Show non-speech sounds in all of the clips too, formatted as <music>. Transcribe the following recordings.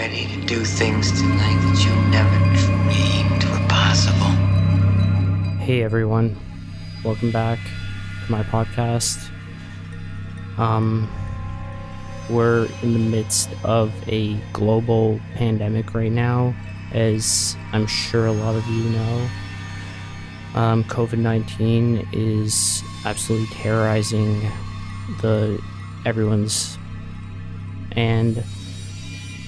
ready to do things tonight that you never dreamed were possible. Hey everyone, welcome back to my podcast. Um, we're in the midst of a global pandemic right now, as I'm sure a lot of you know. Um, COVID 19 is absolutely terrorizing the everyone's and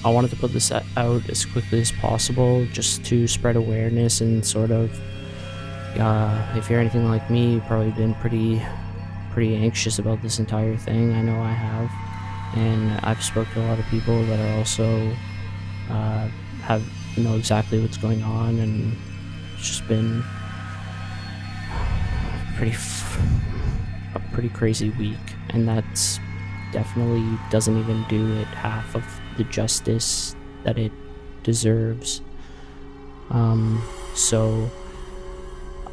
I wanted to put this out as quickly as possible just to spread awareness and sort of uh, if you're anything like me you've probably been pretty pretty anxious about this entire thing. I know I have. And I've spoke to a lot of people that are also uh, have know exactly what's going on and it's just been pretty a pretty crazy week. And that's definitely doesn't even do it half of the justice that it deserves. Um, so,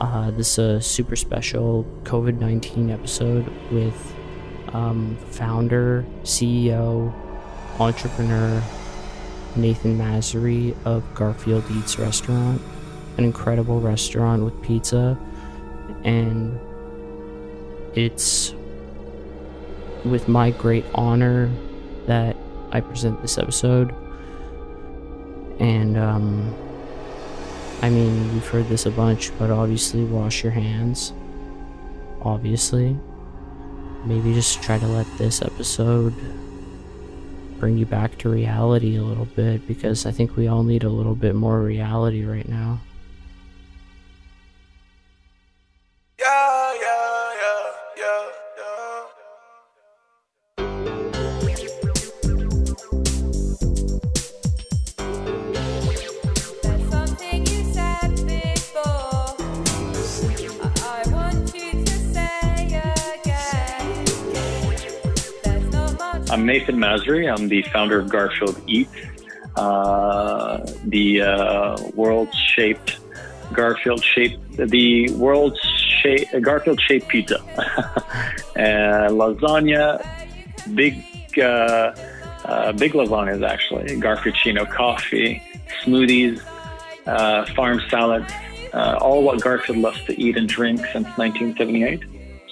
uh, this is a super special COVID 19 episode with um, founder, CEO, entrepreneur Nathan Masri of Garfield Eats Restaurant, an incredible restaurant with pizza. And it's with my great honor that I present this episode. And, um, I mean, you've heard this a bunch, but obviously, wash your hands. Obviously. Maybe just try to let this episode bring you back to reality a little bit because I think we all need a little bit more reality right now. Nathan Masri. I'm the founder of Garfield Eats, uh, the uh, world-shaped Garfield shaped the world's shape Garfield shaped pizza, <laughs> lasagna, big uh, uh, big lasagnas actually, Garfuccino coffee, smoothies, uh, farm salads, all what Garfield loves to eat and drink since 1978.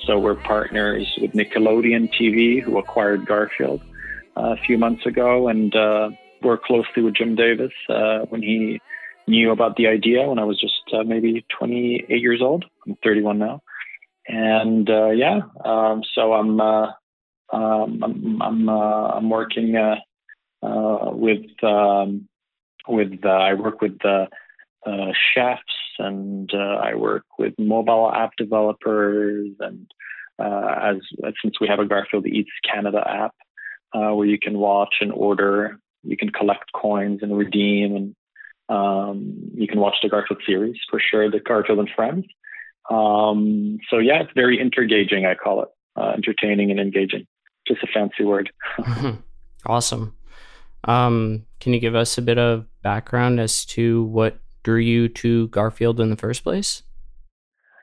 So we're partners with Nickelodeon TV, who acquired Garfield a few months ago, and uh, worked closely with Jim Davis uh, when he knew about the idea when I was just uh, maybe 28 years old. I'm 31 now, and uh, yeah, um, so I'm uh, um, I'm I'm, working with um, with I work with chefs and I work with mobile app developers and uh, as, since we have a Garfield Eats Canada app uh, where you can watch and order, you can collect coins and redeem, and um, you can watch the Garfield series for sure, the Garfield and Friends. Um, so yeah, it's very intergaging. I call it uh, entertaining and engaging. Just a fancy word. <laughs> awesome. Um, can you give us a bit of background as to what drew you to Garfield in the first place?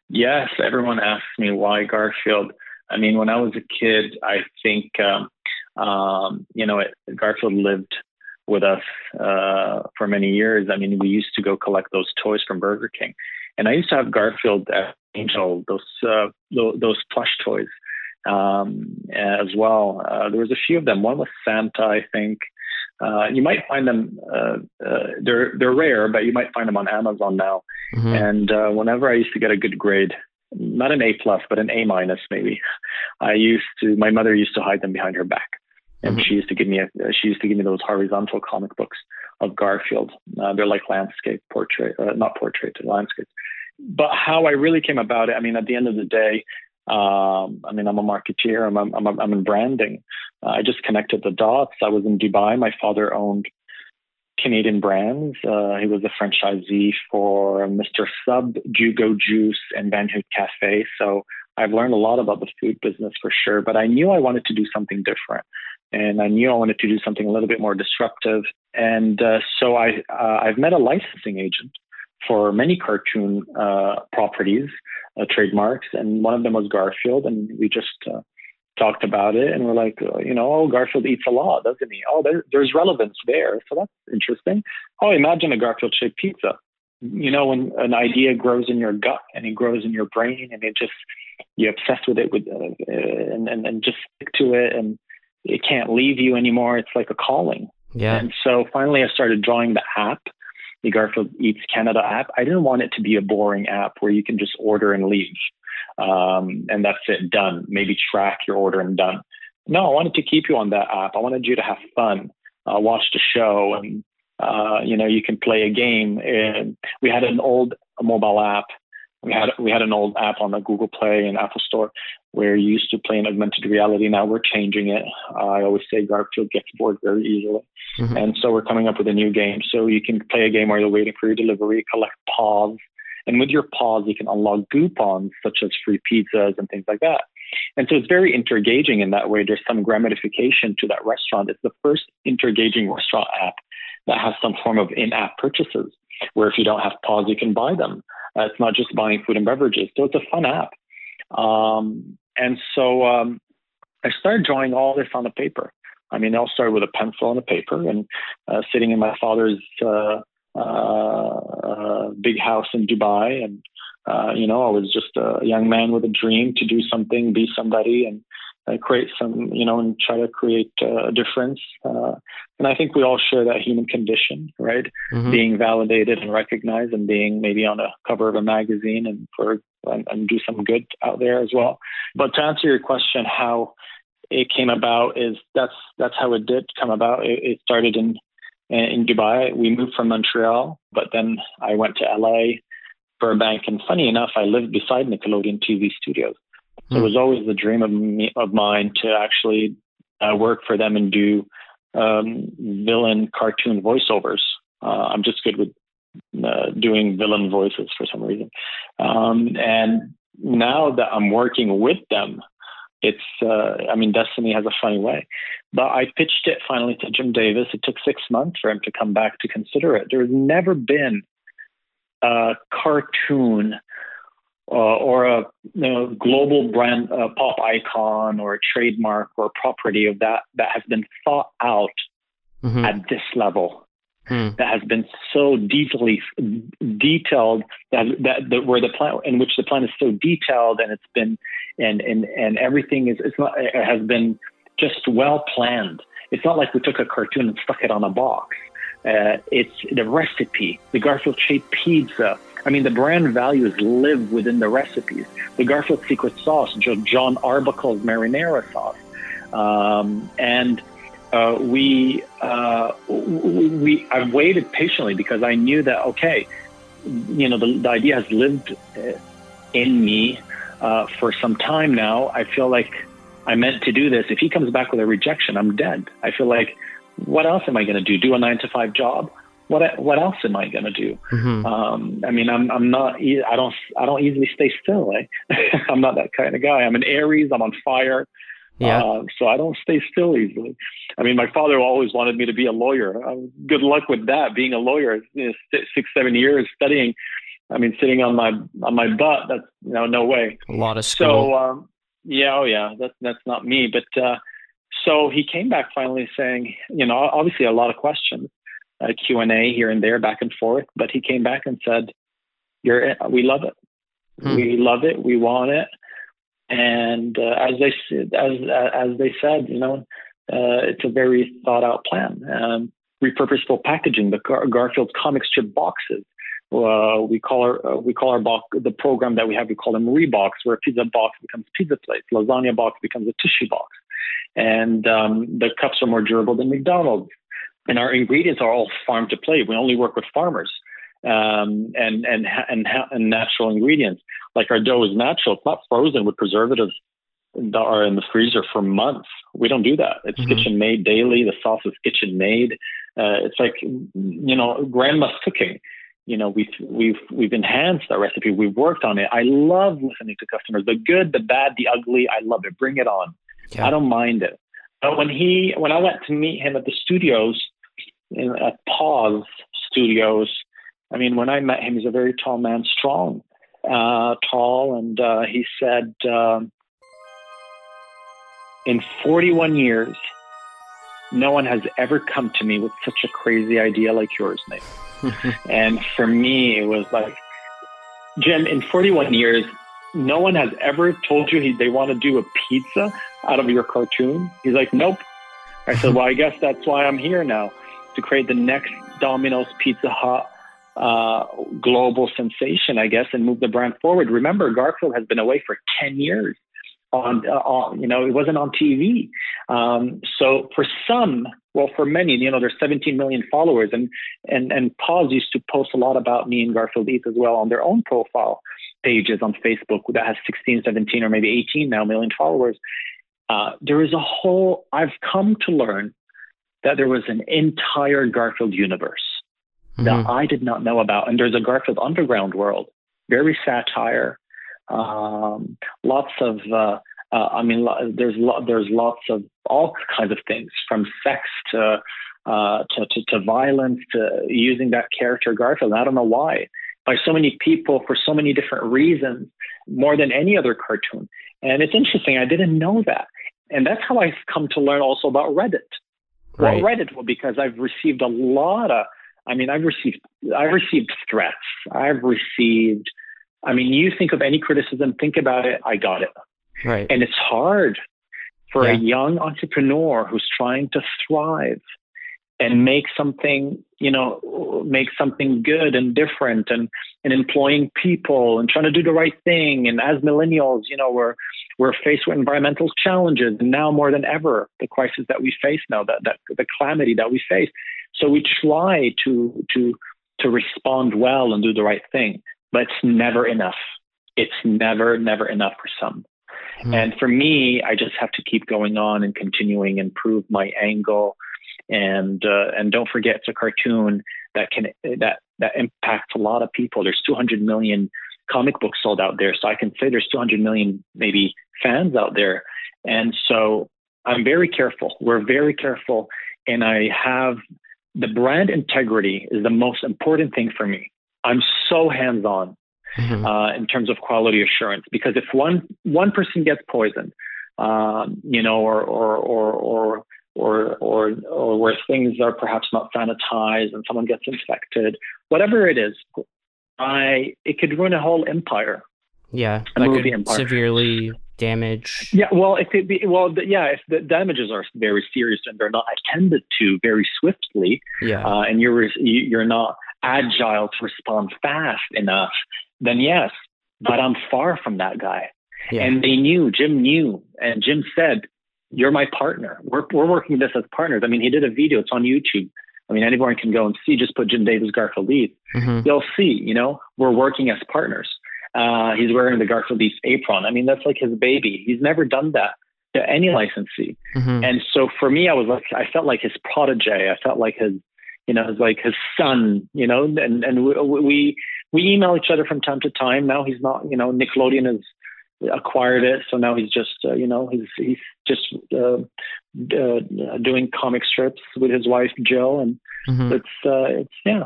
Yes, everyone asks me why Garfield. I mean, when I was a kid, I think um, um, you know it, Garfield lived with us uh, for many years. I mean, we used to go collect those toys from Burger King, and I used to have Garfield Angel, those uh, those plush toys um, as well. Uh, there was a few of them. One was Santa, I think. Uh, you might find them. Uh, uh, they're they're rare, but you might find them on Amazon now. Mm-hmm. And uh, whenever I used to get a good grade, not an A plus, but an A minus maybe, I used to. My mother used to hide them behind her back, and mm-hmm. she used to give me a, she used to give me those horizontal comic books of Garfield. Uh, they're like landscape portrait, not portrait, to landscape. But how I really came about it, I mean, at the end of the day, um, I mean, I'm a marketeer. I'm, I'm, I'm in branding. Uh, I just connected the dots. I was in Dubai. My father owned Canadian brands. Uh, he was a franchisee for Mr. Sub, Jugo Juice, and Van Houtte Cafe. So I've learned a lot about the food business for sure. But I knew I wanted to do something different, and I knew I wanted to do something a little bit more disruptive. And uh, so I uh, I've met a licensing agent for many cartoon uh, properties, uh, trademarks, and one of them was Garfield, and we just uh, talked about it and we're like, uh, you know, oh, Garfield eats a lot, doesn't he? Oh, there, there's relevance there. So that's interesting. Oh, imagine a Garfield shaped pizza. You know, when an idea grows in your gut and it grows in your brain and it just, you're obsessed with it with, uh, and, and, and just stick to it and it can't leave you anymore. It's like a calling. Yeah. And so finally I started drawing the app, the Garfield Eats Canada app. I didn't want it to be a boring app where you can just order and leave um, and that's it, done. Maybe track your order and done. No, I wanted to keep you on that app. I wanted you to have fun, uh, watch the show, and uh, you know you can play a game. And we had an old mobile app. We had we had an old app on the Google Play and Apple Store where you used to playing augmented reality. Now we're changing it. Uh, I always say Garfield gets bored very easily, mm-hmm. and so we're coming up with a new game. So you can play a game while you're waiting for your delivery, collect paws, and with your paws, you can unlock coupons such as free pizzas and things like that. And so it's very interengaging in that way. There's some gamification to that restaurant. It's the first interengaging restaurant app that has some form of in-app purchases, where if you don't have paws, you can buy them. Uh, it's not just buying food and beverages. So it's a fun app. Um, and so um, I started drawing all this on the paper. I mean, I'll start with a pencil and a paper and uh, sitting in my father's uh, uh, big house in Dubai, and uh, you know, I was just a young man with a dream to do something, be somebody, and uh, create some, you know, and try to create uh, a difference. Uh, and I think we all share that human condition, right? Mm-hmm. Being validated and recognized, and being maybe on a cover of a magazine, and for and, and do some good out there as well. But to answer your question, how it came about is that's that's how it did come about. It, it started in in Dubai. We moved from Montreal, but then I went to LA for a bank. And funny enough, I lived beside Nickelodeon TV studios. It was always the dream of me, of mine to actually uh, work for them and do um, villain cartoon voiceovers. Uh, I'm just good with uh, doing villain voices for some reason. Um, and now that I'm working with them, it's uh, I mean Destiny has a funny way. But I pitched it finally to Jim Davis. It took six months for him to come back to consider it. There's never been a cartoon uh, or a you know, global brand uh, pop icon or a trademark or a property of that that has been thought out mm-hmm. at this level. Hmm. That has been so deeply detailed that, that, that where the plan in which the plan is so detailed and it's been and and and everything is it's not it has been just well planned. It's not like we took a cartoon and stuck it on a box. Uh, it's the recipe, the Garfield shaped pizza. I mean, the brand values live within the recipes. The Garfield secret sauce, Jon Arbuckle's marinara sauce, um, and uh, we, uh, we, I waited patiently because I knew that okay, you know, the, the idea has lived uh, in me uh, for some time now. I feel like I meant to do this. If he comes back with a rejection, I'm dead. I feel like, what else am I going to do? Do a nine to five job? What what else am I going to do? Mm-hmm. Um, I mean, I'm I'm not. I don't I don't easily stay still. Eh? <laughs> I'm not that kind of guy. I'm an Aries. I'm on fire. Yeah. Uh, so I don't stay still easily. I mean, my father always wanted me to be a lawyer. Uh, good luck with that. Being a lawyer, you know, six, seven years studying. I mean, sitting on my on my butt. That's you know, no way. A lot of school. So um, yeah, oh yeah, that's that's not me. But uh, so he came back finally saying, you know, obviously a lot of questions, uh, A here and there, back and forth. But he came back and said, "You're, we love it. Hmm. We love it. We want it." And uh, as they as as they said, you know, uh, it's a very thought out plan. Um, repurposable packaging, the Gar- Garfield comic strip boxes. Uh, we call our uh, we call our box the program that we have. We call them rebox, where a pizza box becomes pizza plate, lasagna box becomes a tissue box, and um, the cups are more durable than McDonald's. And our ingredients are all farm to plate. We only work with farmers um, and, and and and natural ingredients. Like our dough is natural; it's not frozen with preservatives that are in the freezer for months. We don't do that. It's mm-hmm. kitchen made daily. The sauce is kitchen made. Uh, it's like you know grandma's cooking you know we've we've we've enhanced our recipe we've worked on it i love listening to customers the good the bad the ugly i love it bring it on yeah. i don't mind it but when he when i went to meet him at the studios at Paws studios i mean when i met him he's a very tall man strong uh, tall and uh, he said um, in 41 years, no one has ever come to me with such a crazy idea like yours, Nate. <laughs> and for me, it was like, Jim, in 41 years, no one has ever told you he, they want to do a pizza out of your cartoon. He's like, nope. I said, well, I guess that's why I'm here now to create the next Domino's Pizza Hut uh, global sensation, I guess, and move the brand forward. Remember, Garfield has been away for 10 years on, uh, on you know, it wasn't on TV. Um, so for some, well, for many, you know, there's 17 million followers, and and and Paws used to post a lot about me and Garfield Eats as well on their own profile pages on Facebook that has 16, 17, or maybe 18 now million followers. Uh, there is a whole. I've come to learn that there was an entire Garfield universe mm-hmm. that I did not know about, and there's a Garfield underground world, very satire, um, lots of. Uh, uh, I mean, there's lo- there's lots of all kinds of things from sex to, uh, to, to to violence to using that character Garfield. I don't know why by so many people for so many different reasons, more than any other cartoon. And it's interesting. I didn't know that, and that's how I've come to learn also about Reddit. Right. Well, Reddit, well, because I've received a lot of. I mean, I've received I've received threats. I've received. I mean, you think of any criticism, think about it. I got it. Right. And it's hard for yeah. a young entrepreneur who's trying to thrive and make something, you know, make something good and different and, and employing people and trying to do the right thing. And as millennials, you know, we're, we're faced with environmental challenges and now more than ever, the crisis that we face now, that, that the calamity that we face. So we try to, to, to respond well and do the right thing, but it's never enough. It's never, never enough for some. Mm-hmm. And for me, I just have to keep going on and continuing and prove my angle. And uh, and don't forget, it's a cartoon that can that that impacts a lot of people. There's 200 million comic books sold out there, so I can say there's 200 million maybe fans out there. And so I'm very careful. We're very careful, and I have the brand integrity is the most important thing for me. I'm so hands on mm-hmm. uh, in terms of quality assurance. Because if one one person gets poisoned, um, you know, or or or or or, or, or where things are perhaps not sanitized and someone gets infected, whatever it is, I it could ruin a whole empire. Yeah, that could empire. severely damage. Yeah, well, it could be. Well, yeah, if the damages are very serious and they're not attended to very swiftly, yeah, uh, and you're you're not agile to respond fast enough, then yes. But I'm far from that guy. Yeah. And they knew, Jim knew, and Jim said, You're my partner. We're, we're working this as partners. I mean, he did a video, it's on YouTube. I mean, anyone can go and see, just put Jim Davis Garfield Eats. Mm-hmm. They'll see, you know, we're working as partners. Uh, he's wearing the Garfield Eats apron. I mean, that's like his baby. He's never done that to any licensee. Mm-hmm. And so for me, I was like, I felt like his protege. I felt like his, you know, his like his son, you know, and, and we, we email each other from time to time. Now he's not, you know, Nickelodeon has acquired it, so now he's just, uh, you know, he's he's just uh, uh, doing comic strips with his wife Jill, and mm-hmm. it's uh, it's yeah,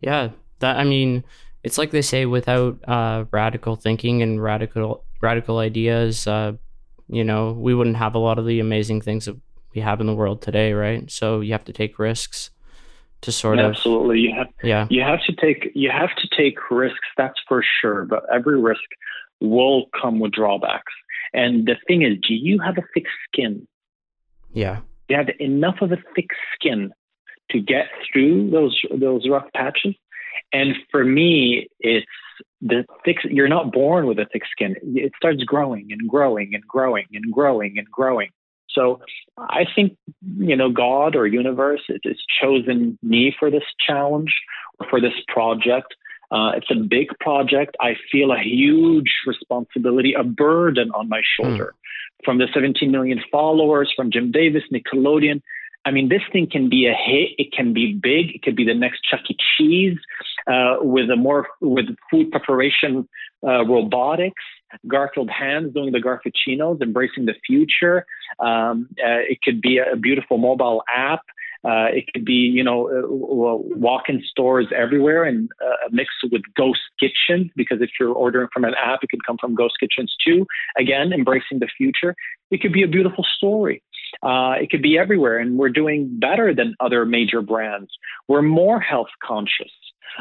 yeah. That I mean, it's like they say, without uh, radical thinking and radical radical ideas, uh, you know, we wouldn't have a lot of the amazing things that we have in the world today, right? So you have to take risks to sort absolutely. of absolutely you have yeah you have to take you have to take risks that's for sure but every risk will come with drawbacks. And the thing is do you have a thick skin? Yeah. You have enough of a thick skin to get through those those rough patches? And for me it's the thick you're not born with a thick skin. It starts growing and growing and growing and growing and growing. So I think, you know, God or universe has chosen me for this challenge or for this project. Uh, it's a big project. I feel a huge responsibility, a burden on my shoulder mm. from the 17 million followers, from Jim Davis, Nickelodeon. I mean, this thing can be a hit. It can be big. It could be the next Chuck E. Cheese uh, with a more with food preparation uh, robotics. Garfield hands doing the Garfuccinos, embracing the future. Um, uh, it could be a beautiful mobile app Uh, it could be, you know, uh, walk-in stores everywhere and uh, mixed with ghost kitchens because if you're ordering from an app, it could come from ghost kitchens too. Again, embracing the future. It could be a beautiful story. Uh, it could be everywhere, and we're doing better than other major brands. We're more health conscious.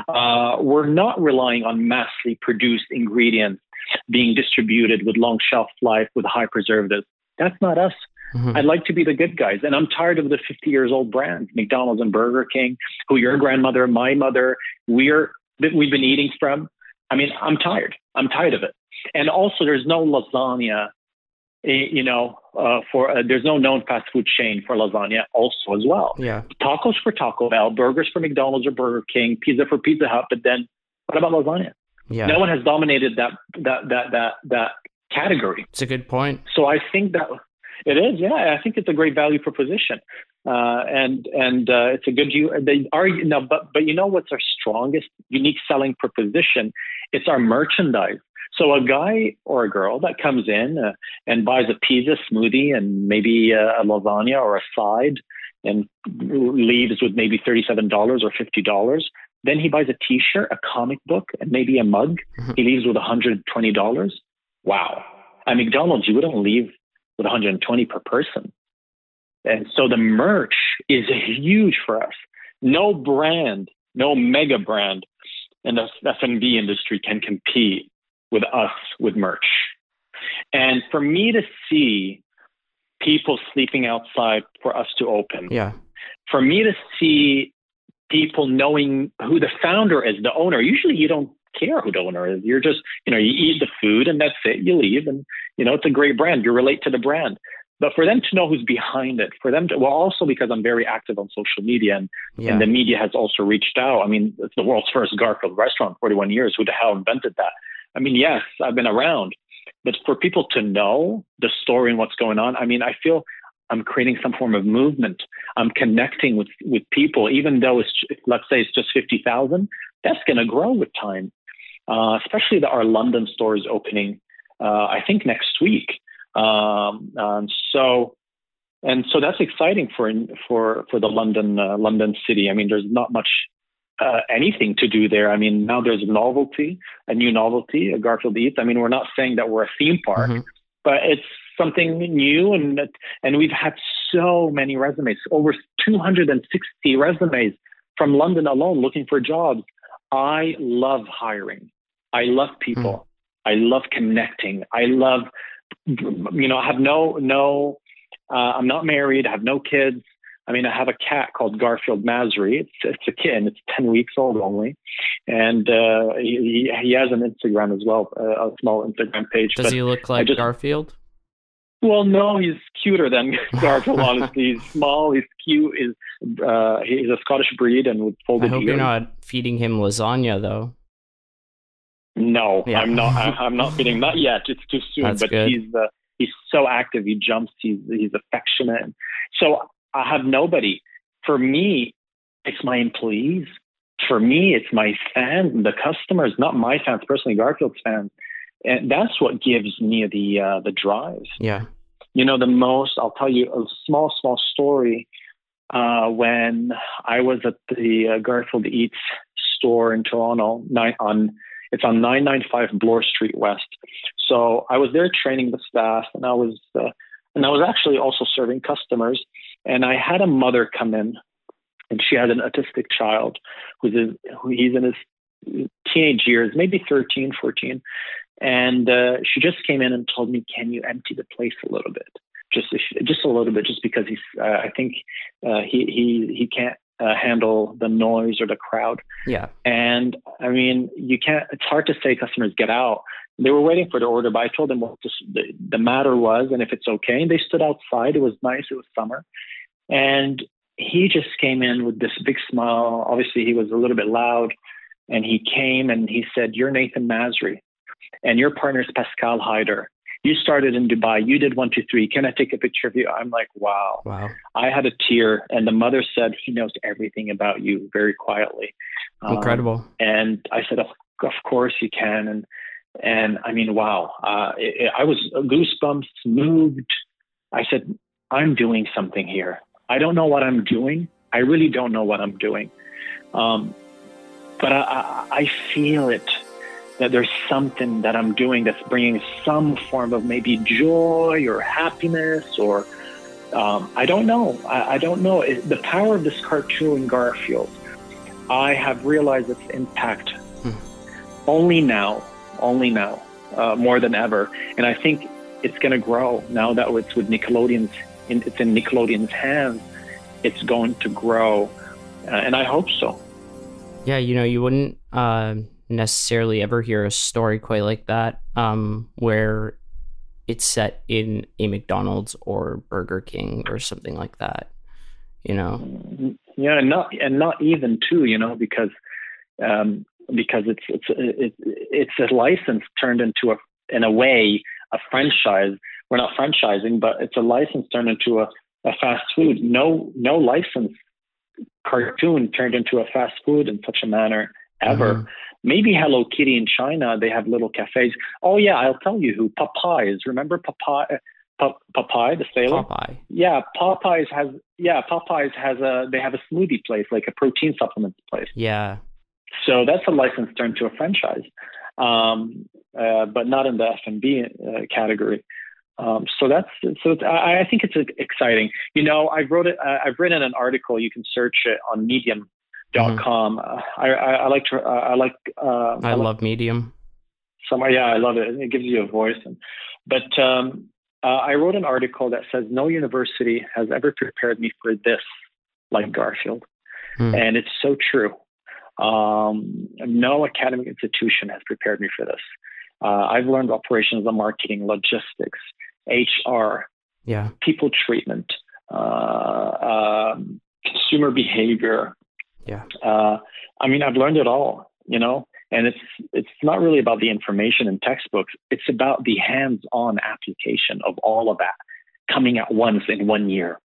Uh, we're not relying on massively produced ingredients being distributed with long shelf life with high preservatives. That's not us. Mm-hmm. I'd like to be the good guys. And I'm tired of the 50 years old brands, McDonald's and Burger King, who your grandmother, my mother, we're, that we've been eating from. I mean, I'm tired. I'm tired of it. And also, there's no lasagna, eh, you know, uh, for uh, there's no known fast food chain for lasagna also as well. Yeah. Tacos for Taco Bell, burgers for McDonald's or Burger King, pizza for Pizza Hut. But then, what about lasagna? Yeah. No one has dominated that that that that that category. It's a good point. So I think that it is, yeah. I think it's a great value proposition, uh, and and uh, it's a good. You they are no, but but you know what's our strongest unique selling proposition? It's our merchandise. So a guy or a girl that comes in uh, and buys a pizza smoothie and maybe a, a lasagna or a side and leaves with maybe thirty-seven dollars or fifty dollars. Then he buys a T-shirt, a comic book, and maybe a mug. Mm-hmm. He leaves with $120. Wow. At McDonald's, you wouldn't leave with 120 per person. And so the merch is huge for us. No brand, no mega brand in the F&B industry can compete with us with merch. And for me to see people sleeping outside for us to open, yeah. For me to see people knowing who the founder is, the owner. Usually, you don't care who the owner is. You're just, you know, you eat the food and that's it. You leave, and you know, it's a great brand. You relate to the brand. But for them to know who's behind it, for them to, well, also because I'm very active on social media and, yeah. and the media has also reached out. I mean, it's the world's first Garfield restaurant, 41 years. Who the hell invented that? I mean, yes, I've been around, but for people to know the story and what's going on, I mean, I feel I'm creating some form of movement. I'm connecting with, with people, even though it's, let's say it's just 50,000, that's going to grow with time. Uh, especially the, our London store is opening, uh, I think next week. Um, um, so, and so that's exciting for for for the London uh, London city. I mean, there's not much uh, anything to do there. I mean, now there's a novelty, a new novelty, a Garfield Eats. I mean, we're not saying that we're a theme park, mm-hmm. but it's something new, and and we've had so many resumes, over 260 resumes from London alone, looking for jobs. I love hiring. I love people. Mm. I love connecting. I love, you know, I have no, no, uh, I'm not married. I have no kids. I mean, I have a cat called Garfield Masri. It's, it's a kitten. It's 10 weeks old only. And uh, he, he has an Instagram as well, uh, a small Instagram page. Does he look like just, Garfield? Well, no, he's cuter than <laughs> Garfield. honestly, he's small. He's cute. He's uh, he's a Scottish breed and with folded. I hope ears. you're not feeding him lasagna, though. No, yeah. I'm not. I, am not feeding. Not yet. It's too soon. That's but good. he's uh, he's so active. He jumps. He's he's affectionate. So I have nobody. For me, it's my employees. For me, it's my fans the customers. Not my fans personally. Garfield's fans and that's what gives me the uh, the drive. Yeah. You know, the most. I'll tell you a small, small story. Uh, when I was at the uh, Garfield Eats store in Toronto, on it's on 995 Bloor Street West. So I was there training the staff, and I was uh, and I was actually also serving customers. And I had a mother come in, and she had an autistic child who's in, who he's in his teenage years, maybe 13, 14. And uh, she just came in and told me, "Can you empty the place a little bit, just just a little bit, just because he's uh, I think uh, he he he can't uh, handle the noise or the crowd." Yeah. And I mean, you can't. It's hard to say customers get out. They were waiting for the order, but I told them what the, the matter was and if it's okay. And they stood outside. It was nice. It was summer, and he just came in with this big smile. Obviously, he was a little bit loud, and he came and he said, "You're Nathan Masri." and your partner is Pascal Hyder. You started in Dubai. You did one, two, three. Can I take a picture of you? I'm like, wow. Wow. I had a tear, and the mother said he knows everything about you very quietly. Um, Incredible. Um, and I said, of, of course you can. And and I mean, wow. Uh, it, it, I was goosebumps, moved. I said, I'm doing something here. I don't know what I'm doing, I really don't know what I'm doing. Um, but I, I, I feel it that there's something that I'm doing that's bringing some form of maybe joy or happiness or um, I don't know. I, I don't know. It, the power of this cartoon, Garfield, I have realized its impact hmm. only now, only now, uh, more than ever. And I think it's going to grow now that it's with Nickelodeon's, in, it's in Nickelodeon's hands. It's going to grow, uh, and I hope so. Yeah, you know, you wouldn't uh, necessarily ever hear a story quite like that, um, where it's set in a McDonald's or Burger King or something like that. You know. Yeah, and not and not even too. You know, because um, because it's it's it's it's a license turned into a in a way a franchise. We're not franchising, but it's a license turned into a, a fast food. No no license cartoon turned into a fast food in such a manner ever. Mm-hmm. Maybe Hello Kitty in China, they have little cafes. Oh yeah, I'll tell you who Popeyes. Remember Popeye? Popeye, the sailor. Popeye. Yeah, Popeyes has. Yeah, Popeyes has a. They have a smoothie place, like a protein supplement place. Yeah. So that's a license turned to a franchise, um, uh, but not in the F and B uh, category. Um, so that's so I, I, think it's exciting. You know, I wrote it. Uh, I've written an article. You can search it on Medium dot mm-hmm. com. I, I, I, like to, I like, uh, I, I love Medium. Some, yeah, I love it. It gives you a voice. And, but um, uh, I wrote an article that says no university has ever prepared me for this like Garfield, mm. and it's so true. Um, no academic institution has prepared me for this. Uh, I've learned operations and marketing, logistics, HR, yeah, people treatment, uh, um, consumer behavior, yeah. Uh, I mean, I've learned it all, you know, and it's it's not really about the information in textbooks. It's about the hands-on application of all of that coming at once in one year.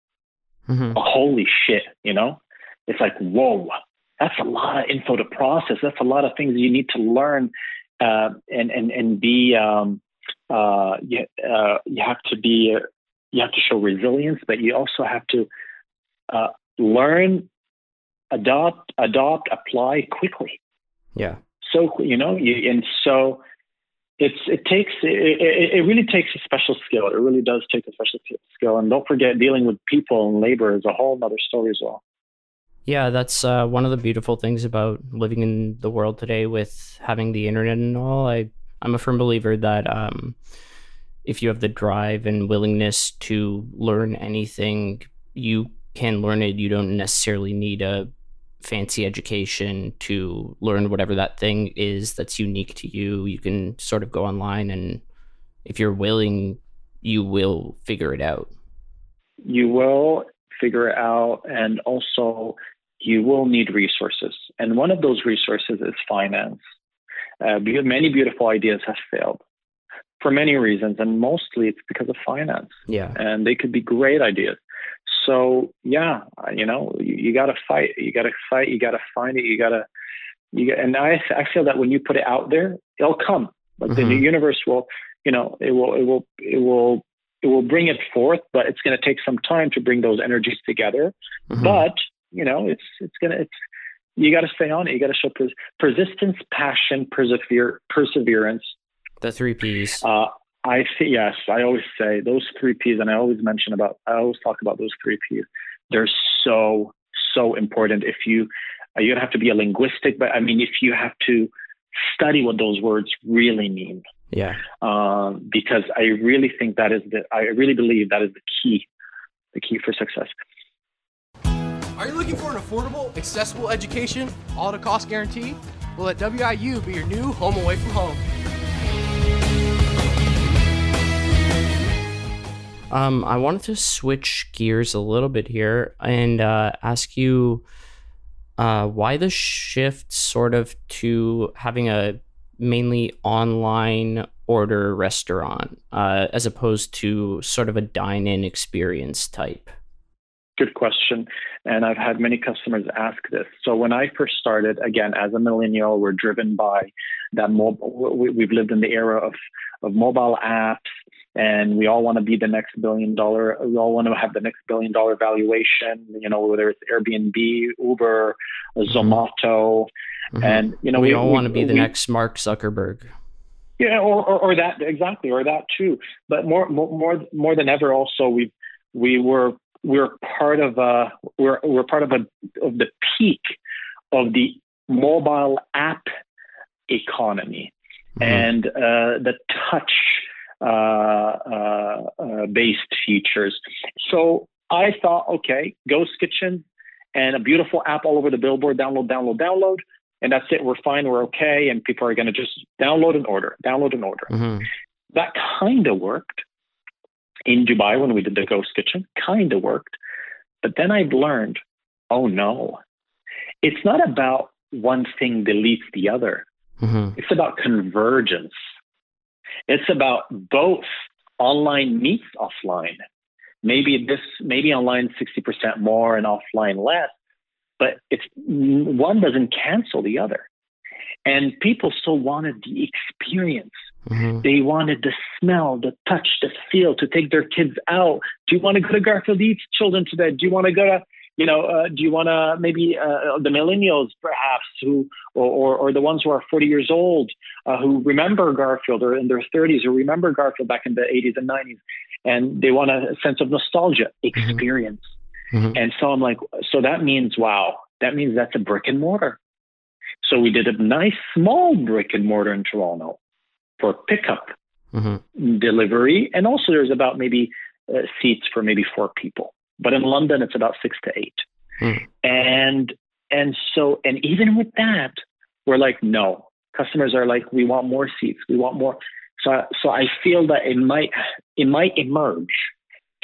Mm-hmm. Holy shit, you know? It's like, whoa, that's a lot of info to process. That's a lot of things you need to learn uh, and and and be. Um, uh, you, uh, you have to be. you have to show resilience, but you also have to uh, learn adopt, adopt, apply quickly. Yeah. So you know, you, and so it's it takes it, it, really takes a special skill. It really does take a special skill, and don't forget dealing with people and labor is a whole other story as well. Yeah, that's uh, one of the beautiful things about living in the world today with having the internet and all. I I'm a firm believer that um, if you have the drive and willingness to learn anything, you can learn it. You don't necessarily need a fancy education to learn whatever that thing is that's unique to you. You can sort of go online and if you're willing, you will figure it out. You will figure it out and also you will need resources. And one of those resources is finance. Uh, many beautiful ideas have failed for many reasons, and mostly it's because of finance. Yeah. And they could be great ideas so yeah, you know, you, you got to fight. You got to fight. You got to find it. You got to. You got, and I I feel that when you put it out there, it'll come. Like mm-hmm. the universe will, you know, it will it will it will it will bring it forth, but it's going to take some time to bring those energies together. Mm-hmm. But you know, it's it's gonna it's you got to stay on it. You got to show pers- persistence, passion, persevere, perseverance. The three P's. Uh, I see. Yes, I always say those three P's, and I always mention about. I always talk about those three P's. They're so so important. If you uh, you don't have to be a linguistic, but I mean, if you have to study what those words really mean. Yeah. Um, because I really think that is the. I really believe that is the key, the key for success. Are you looking for an affordable, accessible education, all at a cost guarantee? Well, let WIU be your new home away from home. Um, I wanted to switch gears a little bit here and uh, ask you uh, why the shift sort of to having a mainly online order restaurant uh, as opposed to sort of a dine in experience type? Good question. And I've had many customers ask this. So when I first started, again, as a millennial, we're driven by that mobile. We've lived in the era of, of mobile apps and we all want to be the next billion dollar. We all want to have the next billion dollar valuation. You know, whether it's Airbnb, Uber, Zomato, Mhm. and you know, we, all want to be the we- next Mark Zuckerberg. yeah, or, or, or that exactly, or that too. But more, more, more, than ever, also we we were we're part of a we're we're part of a of the peak of the mobile app economy Mhm. and uh, the touch based features. So I thought, okay, Ghost Kitchen and a beautiful app all over the billboard, download, download, download. And that's it. We're fine. We're okay. And people are going to just download and order, download and order. Mhm. That kind of worked in Dubai when we did the Ghost Kitchen, kind of worked. But then I've learned, oh no, it's not about one thing deletes the other. Mhm. It's about convergence. It's about both online meets offline. Maybe this, maybe online 60% more and offline less, but it's one doesn't cancel the other. And people still wanted the experience. Mhm. They wanted the smell, the touch, the feel to take their kids out. Do you want to go to Garfield Eats Children today? Do you want to go to, you know, uh, do you want to maybe uh, the millennials perhaps who, or, or, or the ones who are 40 years old uh, who remember Garfield or in their 30s or remember Garfield back in the 80s and 90s and they want a sense of nostalgia, experience. Mhm. And so I'm like, so that means, wow, that means that's a brick and mortar. So we did a nice small brick and mortar in Toronto for pickup Mhm. delivery, and also there's about maybe uh, seats for maybe four people. But in London, it's about six to eight. Hmm. And and so and even with that, we're like, no. Customers are like, we want more seats, we want more. So so I feel that it might it might emerge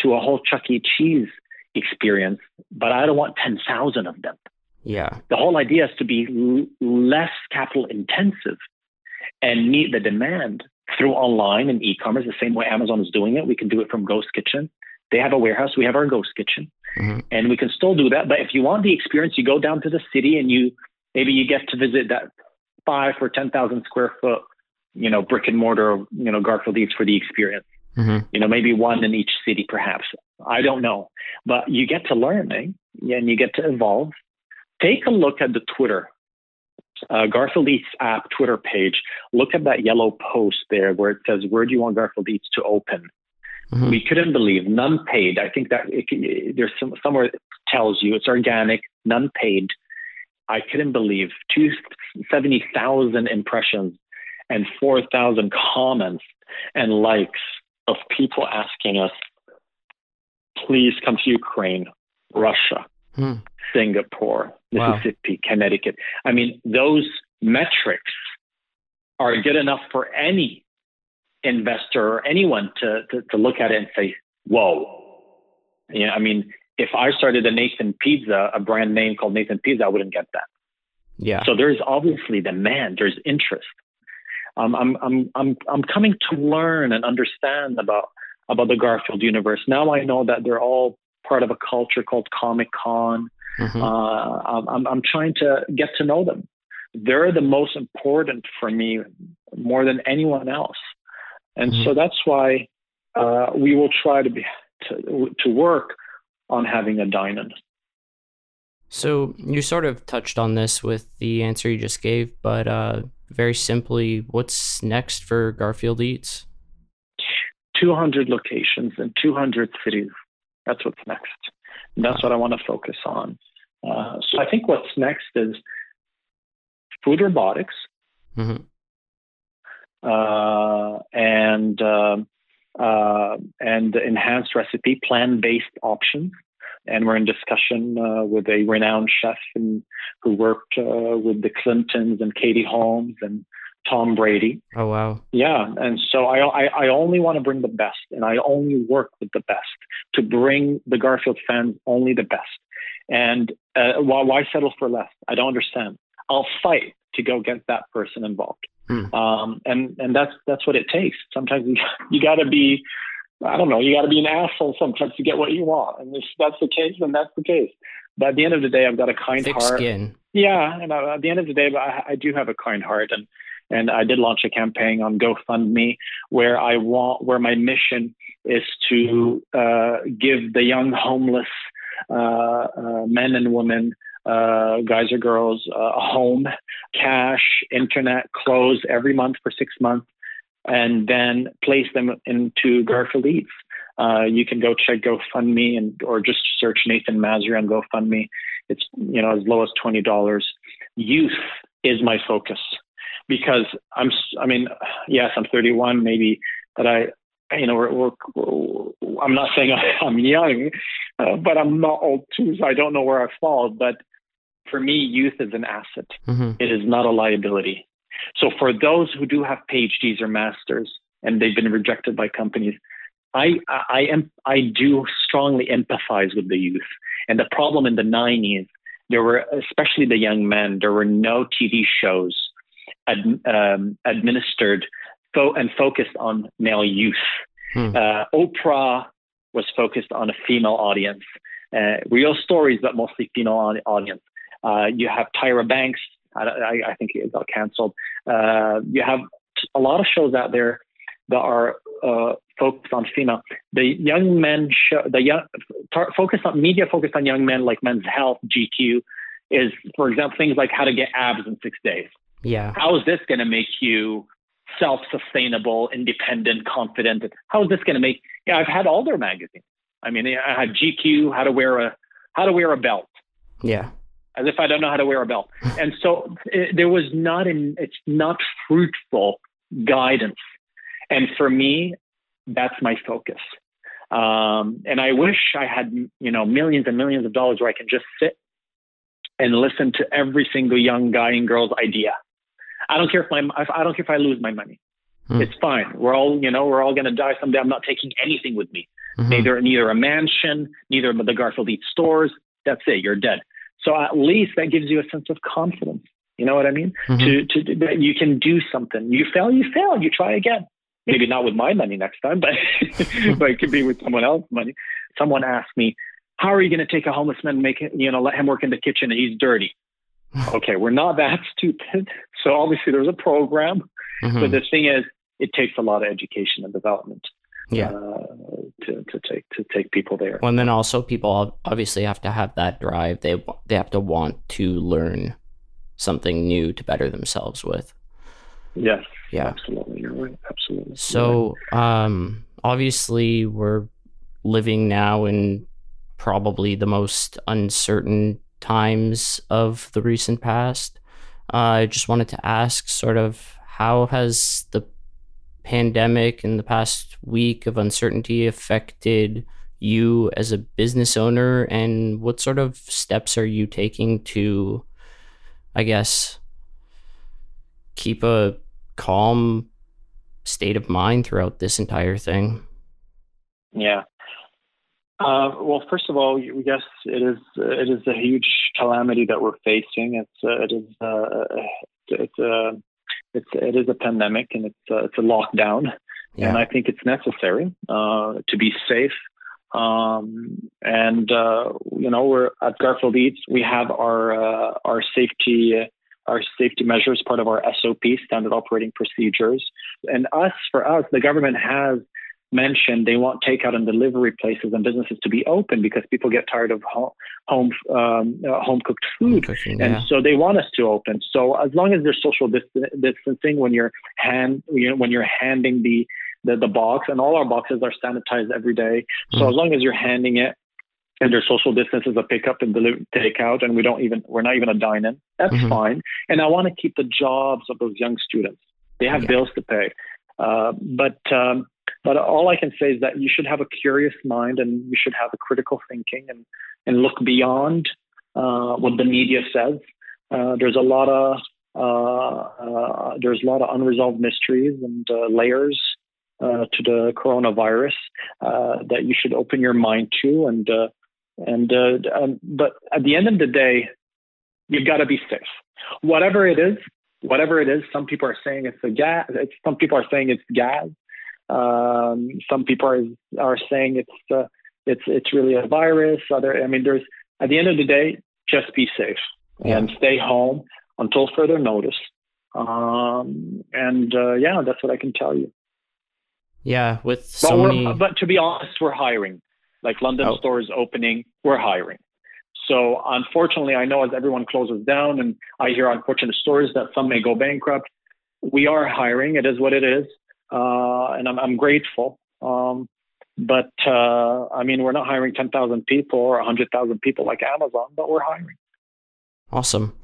to a whole Chuck E. Cheese experience, but I don't want ten thousand of them Yeah. the whole idea is to be l- less capital intensive and meet the demand through online and e-commerce the same way Amazon is doing it. We can do it from Ghost Kitchen. They have a warehouse. We have our Ghost Kitchen, Mhm. and we can still do that. But if you want the experience, you go down to the city and you maybe you get to visit that five or ten thousand square foot, you know, brick and mortar, you know, Garfield Eats for the experience Mhm. you know, maybe one in each city, perhaps. I don't know. But you get to learn, eh? and you get to evolve. Take a look at the Twitter, uh, Garfield Eats app Twitter page. Look at that yellow post there where it says, Where do you want Garfield Eats to open? Mhm. We couldn't believe, none paid. I think that it, there's some, somewhere it tells you it's organic, none paid. I couldn't believe 270,000 impressions and 4,000 comments and likes of people asking us, please come to Ukraine, Russia, Hmm. Singapore, Wow. Mississippi, Connecticut. I mean, those metrics are good enough for any investor or anyone to, to, to look at it and say, whoa. Yeah, I mean, if I started a Nathan Pizza, a brand name called Nathan Pizza, I wouldn't get that. Yeah. So there's obviously demand, there's interest. Um, I'm, I'm, I'm, I'm coming to learn and understand about, about the Garfield universe. Now I know that they're all part of a culture called Comic Con. Mhm. Uh, I'm, I'm trying to get to know them. They're the most important for me more than anyone else. And so that's why uh, we will try to be to, to work on having a dine-in. So you sort of touched on this with the answer you just gave, but uh, very simply, what's next for Garfield Eats? 200 locations in 200 cities. That's what's next. And that's what I want to focus on. Uh, so I think what's next is food robotics Mhm. Uh, and um uh, and enhanced recipe, plant-based options. And we're in discussion uh, with a renowned chef and, who worked uh, with the Clintons and Katie Holmes and Tom Brady. Oh wow. Yeah, and so I, I I only want to bring the best, and I only work with the best to bring the Garfield fans only the best. And uh, why why settle for less? I don't understand. I'll fight to go get that person involved. Hmm. Um, and and that's that's what it takes. Sometimes you <laughs> you got to be, I don't know, you got to be an asshole sometimes to get what you want. And if that's the case, then that's the case. But at the end of the day, I've got a kind Thick heart. skin. Yeah, and uh, at the end of the day, I, I do have a kind heart, and and I did launch a campaign on GoFundMe where I want where my mission is to uh, give the young homeless uh, uh, men and women, uh, guys or girls, uh, a home, cash, internet, clothes every month for six months, and then place them into Garfield Eats. Uh, you can go check GoFundMe and or just search Nathan Masri on GoFundMe. It's you know as low as twenty dollars. Youth is my focus because I'm I mean yes I'm 31 maybe but I you know we're, we're, I'm not saying <laughs> I'm young uh, but I'm not old too so I don't know where I fall but for me youth is an asset mm-hmm. it is not a liability so for those who do have PhDs or masters and they've been rejected by companies I, I am I do strongly empathize with the youth. And the problem in the 90s, there were especially the young men. There were no TV shows ad, um, administered fo- and focused on male youth. Hmm. Uh, Oprah was focused on a female audience. Uh, real stories, but mostly female audience. Uh, you have Tyra Banks. I, I, I think it got canceled. Uh, you have a lot of shows out there that are uh, focused on female. The young men show the young tar- focus on media focused on young men like Men's Health, GQ, is for example things like how to get abs in six days. Yeah. How is this going to make you self-sustainable, independent, confident? How is this going to make? Yeah, I've had all their magazines. I mean, I had GQ, how to wear a how to wear a belt. Yeah. As if I don't know how to wear a belt. and so it, there was not an it's not fruitful guidance and for me, that's my focus. Um, and I wish I had, you know, millions and millions of dollars where I can just sit and listen to every single young guy and girl's idea. I don't care if my, I don't care if I lose my money. Hmm. It's fine. We're all, you know, we're all going to die someday. I'm not taking anything with me. Mm-hmm. Neither, neither a mansion, neither the Garfield Eat stores. That's it. You're dead. So at least that gives you a sense of confidence. You know what I mean? Mm-hmm. To, to, that you can do something. You fail, you fail. You try again maybe not with my money next time, but <laughs> but it could be with someone else's money. Someone asked me, "How are you going to take a homeless man and make it, you know let him work in the kitchen and he's dirty?" <laughs> okay, we're not that stupid. So obviously there's a program, mm-hmm. but the thing is, it takes a lot of education and development. Yeah. Uh, to, to take to take people there. Well, and then also people obviously have to have that drive. They they have to want to learn something new to better themselves with. Yes. Yeah. Absolutely. You're right. Absolutely. So, um, obviously, we're living now in probably the most uncertain times of the recent past. Uh, I just wanted to ask, sort of, how has the pandemic and the past week of uncertainty affected you as a business owner, and what sort of steps are you taking to, I guess, keep a calm state of mind throughout this entire thing? Yeah. Uh, well, first of all, yes, it is. It is a huge calamity that we're facing. It's uh, it is uh, it's a uh, it's it is a pandemic and it's uh, it's a lockdown, yeah. and I think it's necessary uh, to be safe. Um, and you know, we're at Garfield Eats. We have our our safety our safety measures, part of our SOP, standard operating procedures. And us, for us, the government has mentioned they want takeout and delivery places and businesses to be open because people get tired of home home, um, uh, home cooked food, Cooking, and so they want us to open. So as long as there's social distancing when you're hand you know, when you're handing the, the the box, and all our boxes are sanitized every day. So mm. as long as you're handing it and their social distance is a pickup and deliver takeout and we don't even we're not even a dine in that's mm-hmm. fine and i want to keep the jobs of those young students they have yeah. bills to pay uh, but um, but all i can say is that you should have a curious mind and you should have a critical thinking and and look beyond uh, what the media says uh, there's a lot of uh, uh, there's a lot of unresolved mysteries and uh, layers uh, to the coronavirus that you should open your mind to and and um, but at the end of the day, you've got to be safe. Whatever it is, whatever it is. Some people are saying it's a gas. Some people are saying it's gas. Um, some people are are saying it's uh, it's it's really a virus. Other, I mean, there's at the end of the day, just be safe yeah. and stay home until further notice. Um, and uh, yeah, that's what I can tell you. Yeah, with But, so we're, many. but to be honest, we're hiring. Like London Oh. stores opening, we're hiring. So unfortunately, I know as everyone closes down, and I hear unfortunate stories that some may go bankrupt. We are hiring. It is what it is, uh, and I'm, I'm grateful. Um, but uh, I mean, we're not hiring 10,000 people or 100,000 people like Amazon, but we're hiring. Awesome.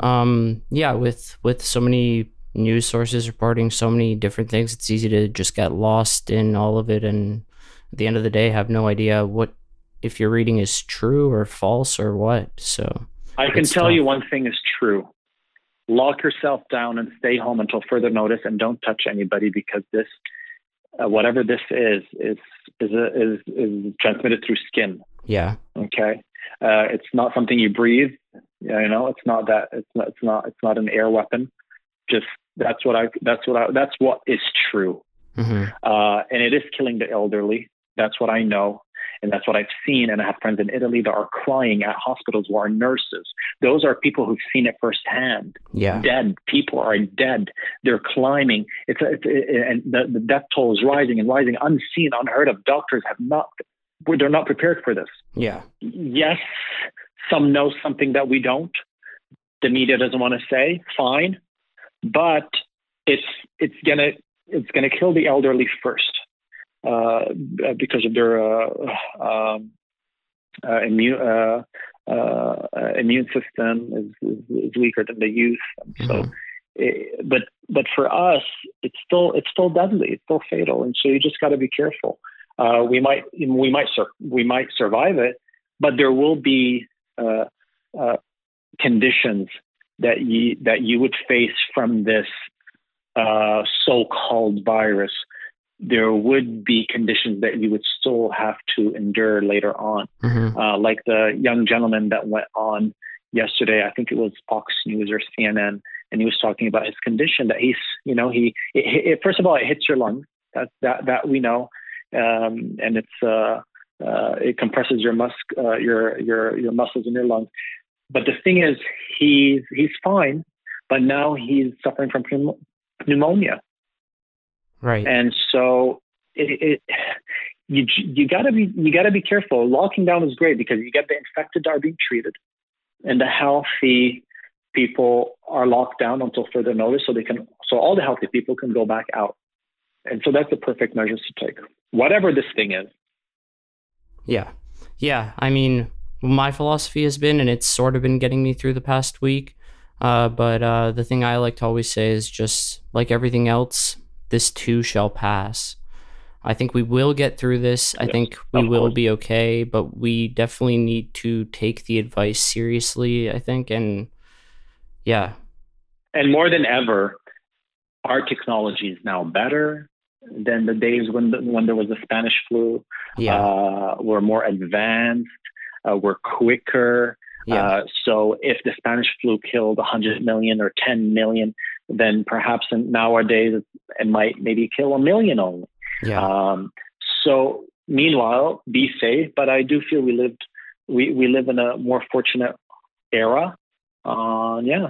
Um, yeah, with with so many news sources reporting so many different things, it's easy to just get lost in all of it, and at the end of the day, have no idea what if your reading is true or false or what. So I can tell tough. you one thing is true. Lock yourself down and stay home until further notice, and don't touch anybody because this, uh, whatever this is, is is a, is is transmitted through skin. yeah, Okay, uh, it's not something you breathe. You know, it's not that. It's not. It's not. It's not an air weapon. Just that's what I. That's what I. That's what is true. hmm Uh, and it is killing the elderly. That's what I know. And that's what I've seen. And I have friends in Italy that are crying at hospitals who are nurses. Those are people who've seen it firsthand. yeah, Dead. People are dead. They're climbing. It's, it's it, and the, the death toll is rising and rising, unseen, unheard of. Doctors have not, they're not prepared for this. yeah, Yes, some know something that we don't. The media doesn't want to say, fine. But it's, it's gonna, it's gonna kill the elderly first because of their uh, um, uh, immune uh, uh, immune system is, is, weaker than the youth. So, Mhm. it, but but for us, it's still it's still deadly. It's still fatal, and so you just got to be careful. Uh, we might we might sur- we might survive it, but there will be uh, uh, conditions that you that you would face from this uh, so-called virus there would be conditions that you would still have to endure later on. hmm Uh, like the young gentleman that went on yesterday, I think it was Fox News or CNN, and he was talking about his condition that he's, you know, he, it, it, first of all, it hits your lungs. That, that, that we know. Um, and it's, uh, uh, it compresses your musk, uh, your, your, your muscles in your lungs. But the thing is, he's, he's fine, but now he's suffering from pneum- pneumonia right, and so it, it you you gotta be you gotta be careful. Locking down is great because you get the infected are being treated, and the healthy people are locked down until further notice, so they can so all the healthy people can go back out, and so that's the perfect measures to take. Whatever this thing is, yeah, yeah. I mean, my philosophy has been, and it's sort of been getting me through the past week. Uh, but uh, the thing I like to always say is just like everything else, this too shall pass. I think we will get through this. I Yes, think we will course. be okay, but we definitely need to take the advice seriously, I think. And yeah, and more than ever, our technology is now better than the days when the, when there was the Spanish flu. yeah, Uh, we're more advanced. Uh, we're quicker. yeah, Uh, so if the Spanish flu killed 100 million or 10 million, then perhaps in, nowadays it might maybe kill a million only. yeah. Um, so meanwhile, be safe. But I do feel we lived, we, we live in a more fortunate era. Uh, yeah.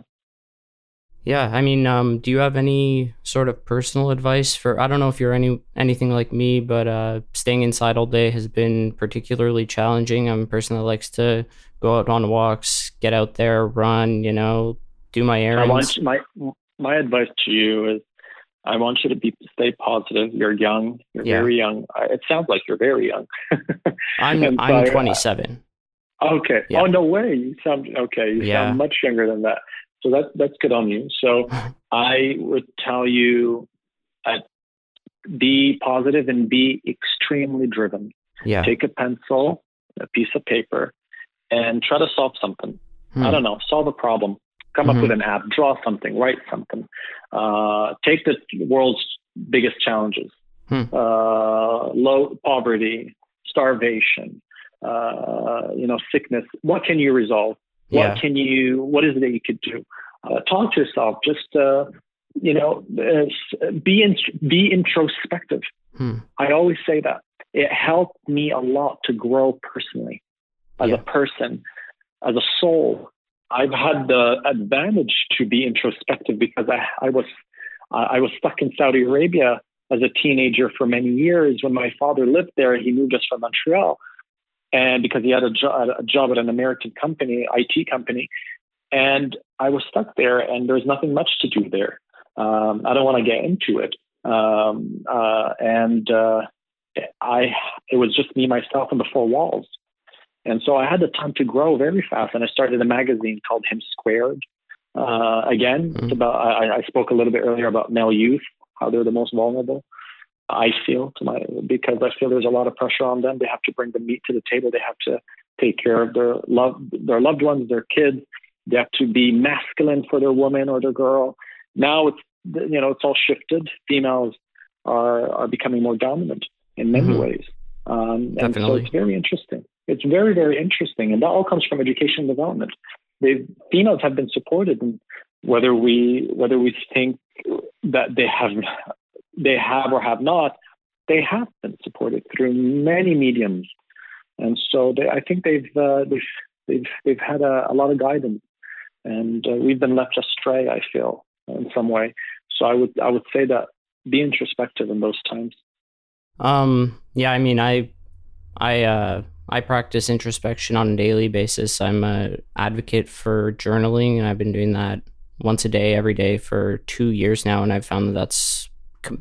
Yeah, I mean, um, do you have any sort of personal advice for? I don't know if you're any anything like me, but uh, staying inside all day has been particularly challenging. I'm a person that likes to go out on walks, get out there, run, you know, do my I errands. want my my advice to you is I want you to be stay positive. You're young. You're Yeah. very young. It sounds like you're very young. <laughs> I'm I'm uh, 27. Okay. Yeah. Oh no way. You sound okay. You Yeah. sound much younger than that. So that that's good on you. So <laughs> I would tell you, uh, be positive and be extremely driven. Yeah, Take a pencil, a piece of paper, and try to solve something. Hmm. I don't know. Solve a problem. Come Mhm. up with an app. Draw something. Write something. Uh, take the world's biggest challenges. Hmm. Uh, low poverty, starvation, uh, you know, sickness. What can you resolve? What yeah, can you? What is it that you could do? Uh, talk to yourself. Just uh, you know, uh, be in, be introspective. Hmm. I always say that it helped me a lot to grow personally as Yeah. a person, as a soul. I've had the advantage to be introspective because I, I was I was stuck in Saudi Arabia as a teenager for many years. When my father lived there, he moved us from Montreal, and because he had a, jo- a job at an American company, IT company, and I was stuck there, and there was nothing much to do there. Um, I don't want to get into it, um, uh, and uh, I it was just me, myself, and the four walls. And so I had the time to grow very fast, and I started a magazine called Him Squared. Uh, again, mm-hmm. about I, I, spoke a little bit earlier about male youth, how they're the most vulnerable. I feel to my because I feel there's a lot of pressure on them. They have to bring the meat to the table. They have to take care of their love, their loved ones, their kids. They have to be masculine for their woman or their girl. Now it's you know it's all shifted. Females are are becoming more dominant in many mm-hmm. ways, um, and so it's very interesting. It's very, very interesting. And that all comes from education and development. The females have been supported and whether we whether we think that they have they have or have not, they have been supported through many mediums. And so they, I think they've uh, they've they've they've had a, a lot of guidance, and uh, we've been left astray. I feel in some way. So I would I would say that be introspective in those times. Um. Yeah. I mean, I I uh I practice introspection on a daily basis. I'm a advocate for journaling, and I've been doing that once a day, every day for two years now, and I've found that that's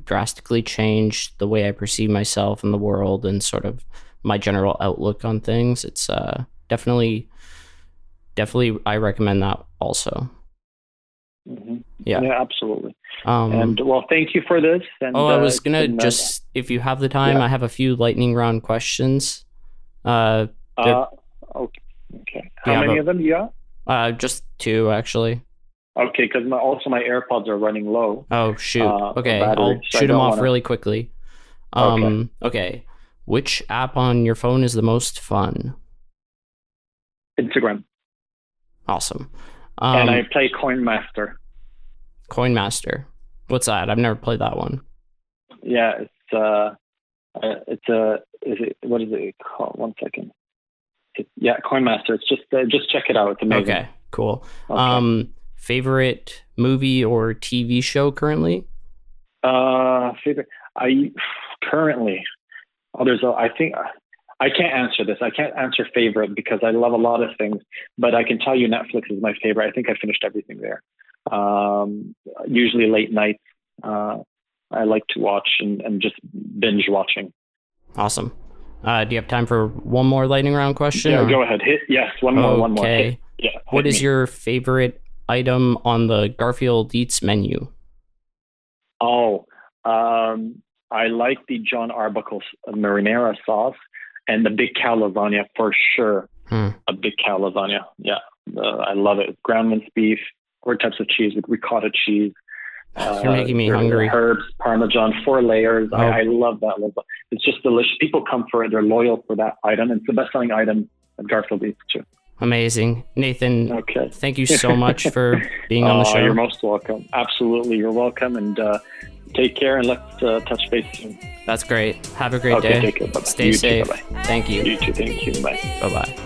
drastically changed the way I perceive myself and the world, and sort of my general outlook on things. It's uh, definitely, definitely, I recommend that also. Mm-hmm. Yeah. yeah, absolutely. Um, and well, thank you for this. And, oh, I was uh, gonna just, if you have the time, yeah. I have a few lightning round questions. Uh, uh okay. How many a, of them you got? Uh, just two actually. Okay, because my, also my AirPods are running low. Oh shoot. Uh, okay, I'll so shoot them off wanna... really quickly. Um, okay. okay. Which app on your phone is the most fun? Instagram. Awesome. Um, and I play Coin Master. Coin Master. What's that? I've never played that one. Yeah, it's uh, uh, it's a is it what is it called? One second. It, yeah, Coin Master. It's just uh, just check it out. It's amazing. Okay, cool. Okay. Um, favorite movie or TV show currently? Uh, favorite. I currently. Oh, there's a. I think. I can't answer this. I can't answer favorite because I love a lot of things, but I can tell you Netflix is my favorite. I think I finished everything there. Um, usually late nights. Uh, I like to watch and, and just binge watching. Awesome. Uh, do you have time for one more lightning round question? Yeah, or? go ahead. Hit yes, one more, okay. one more. Hit, yeah. What is me. your favorite item on the Garfield Eats menu? Oh, um, I like the Jon Arbuckle marinara sauce and the big cow lasagna for sure. Hmm. A big cow lasagna. Yeah, uh, I love it. Ground minced beef, four types of cheese with ricotta cheese, you're making me uh, hungry. Herbs, Parmesan, four layers. Oh. I, I, love that. It's just delicious. People come for it. They're loyal for that item. It's the best selling item at Garfield Eats too. Amazing. Nathan, okay. thank you so much for <laughs> being on the show. You're most welcome. Absolutely. You're welcome. And uh, take care and let's uh, touch base soon. That's great. Have a great okay, day. Take care. Stay you safe. Too, thank you. You too. Thank you. Bye. Bye bye.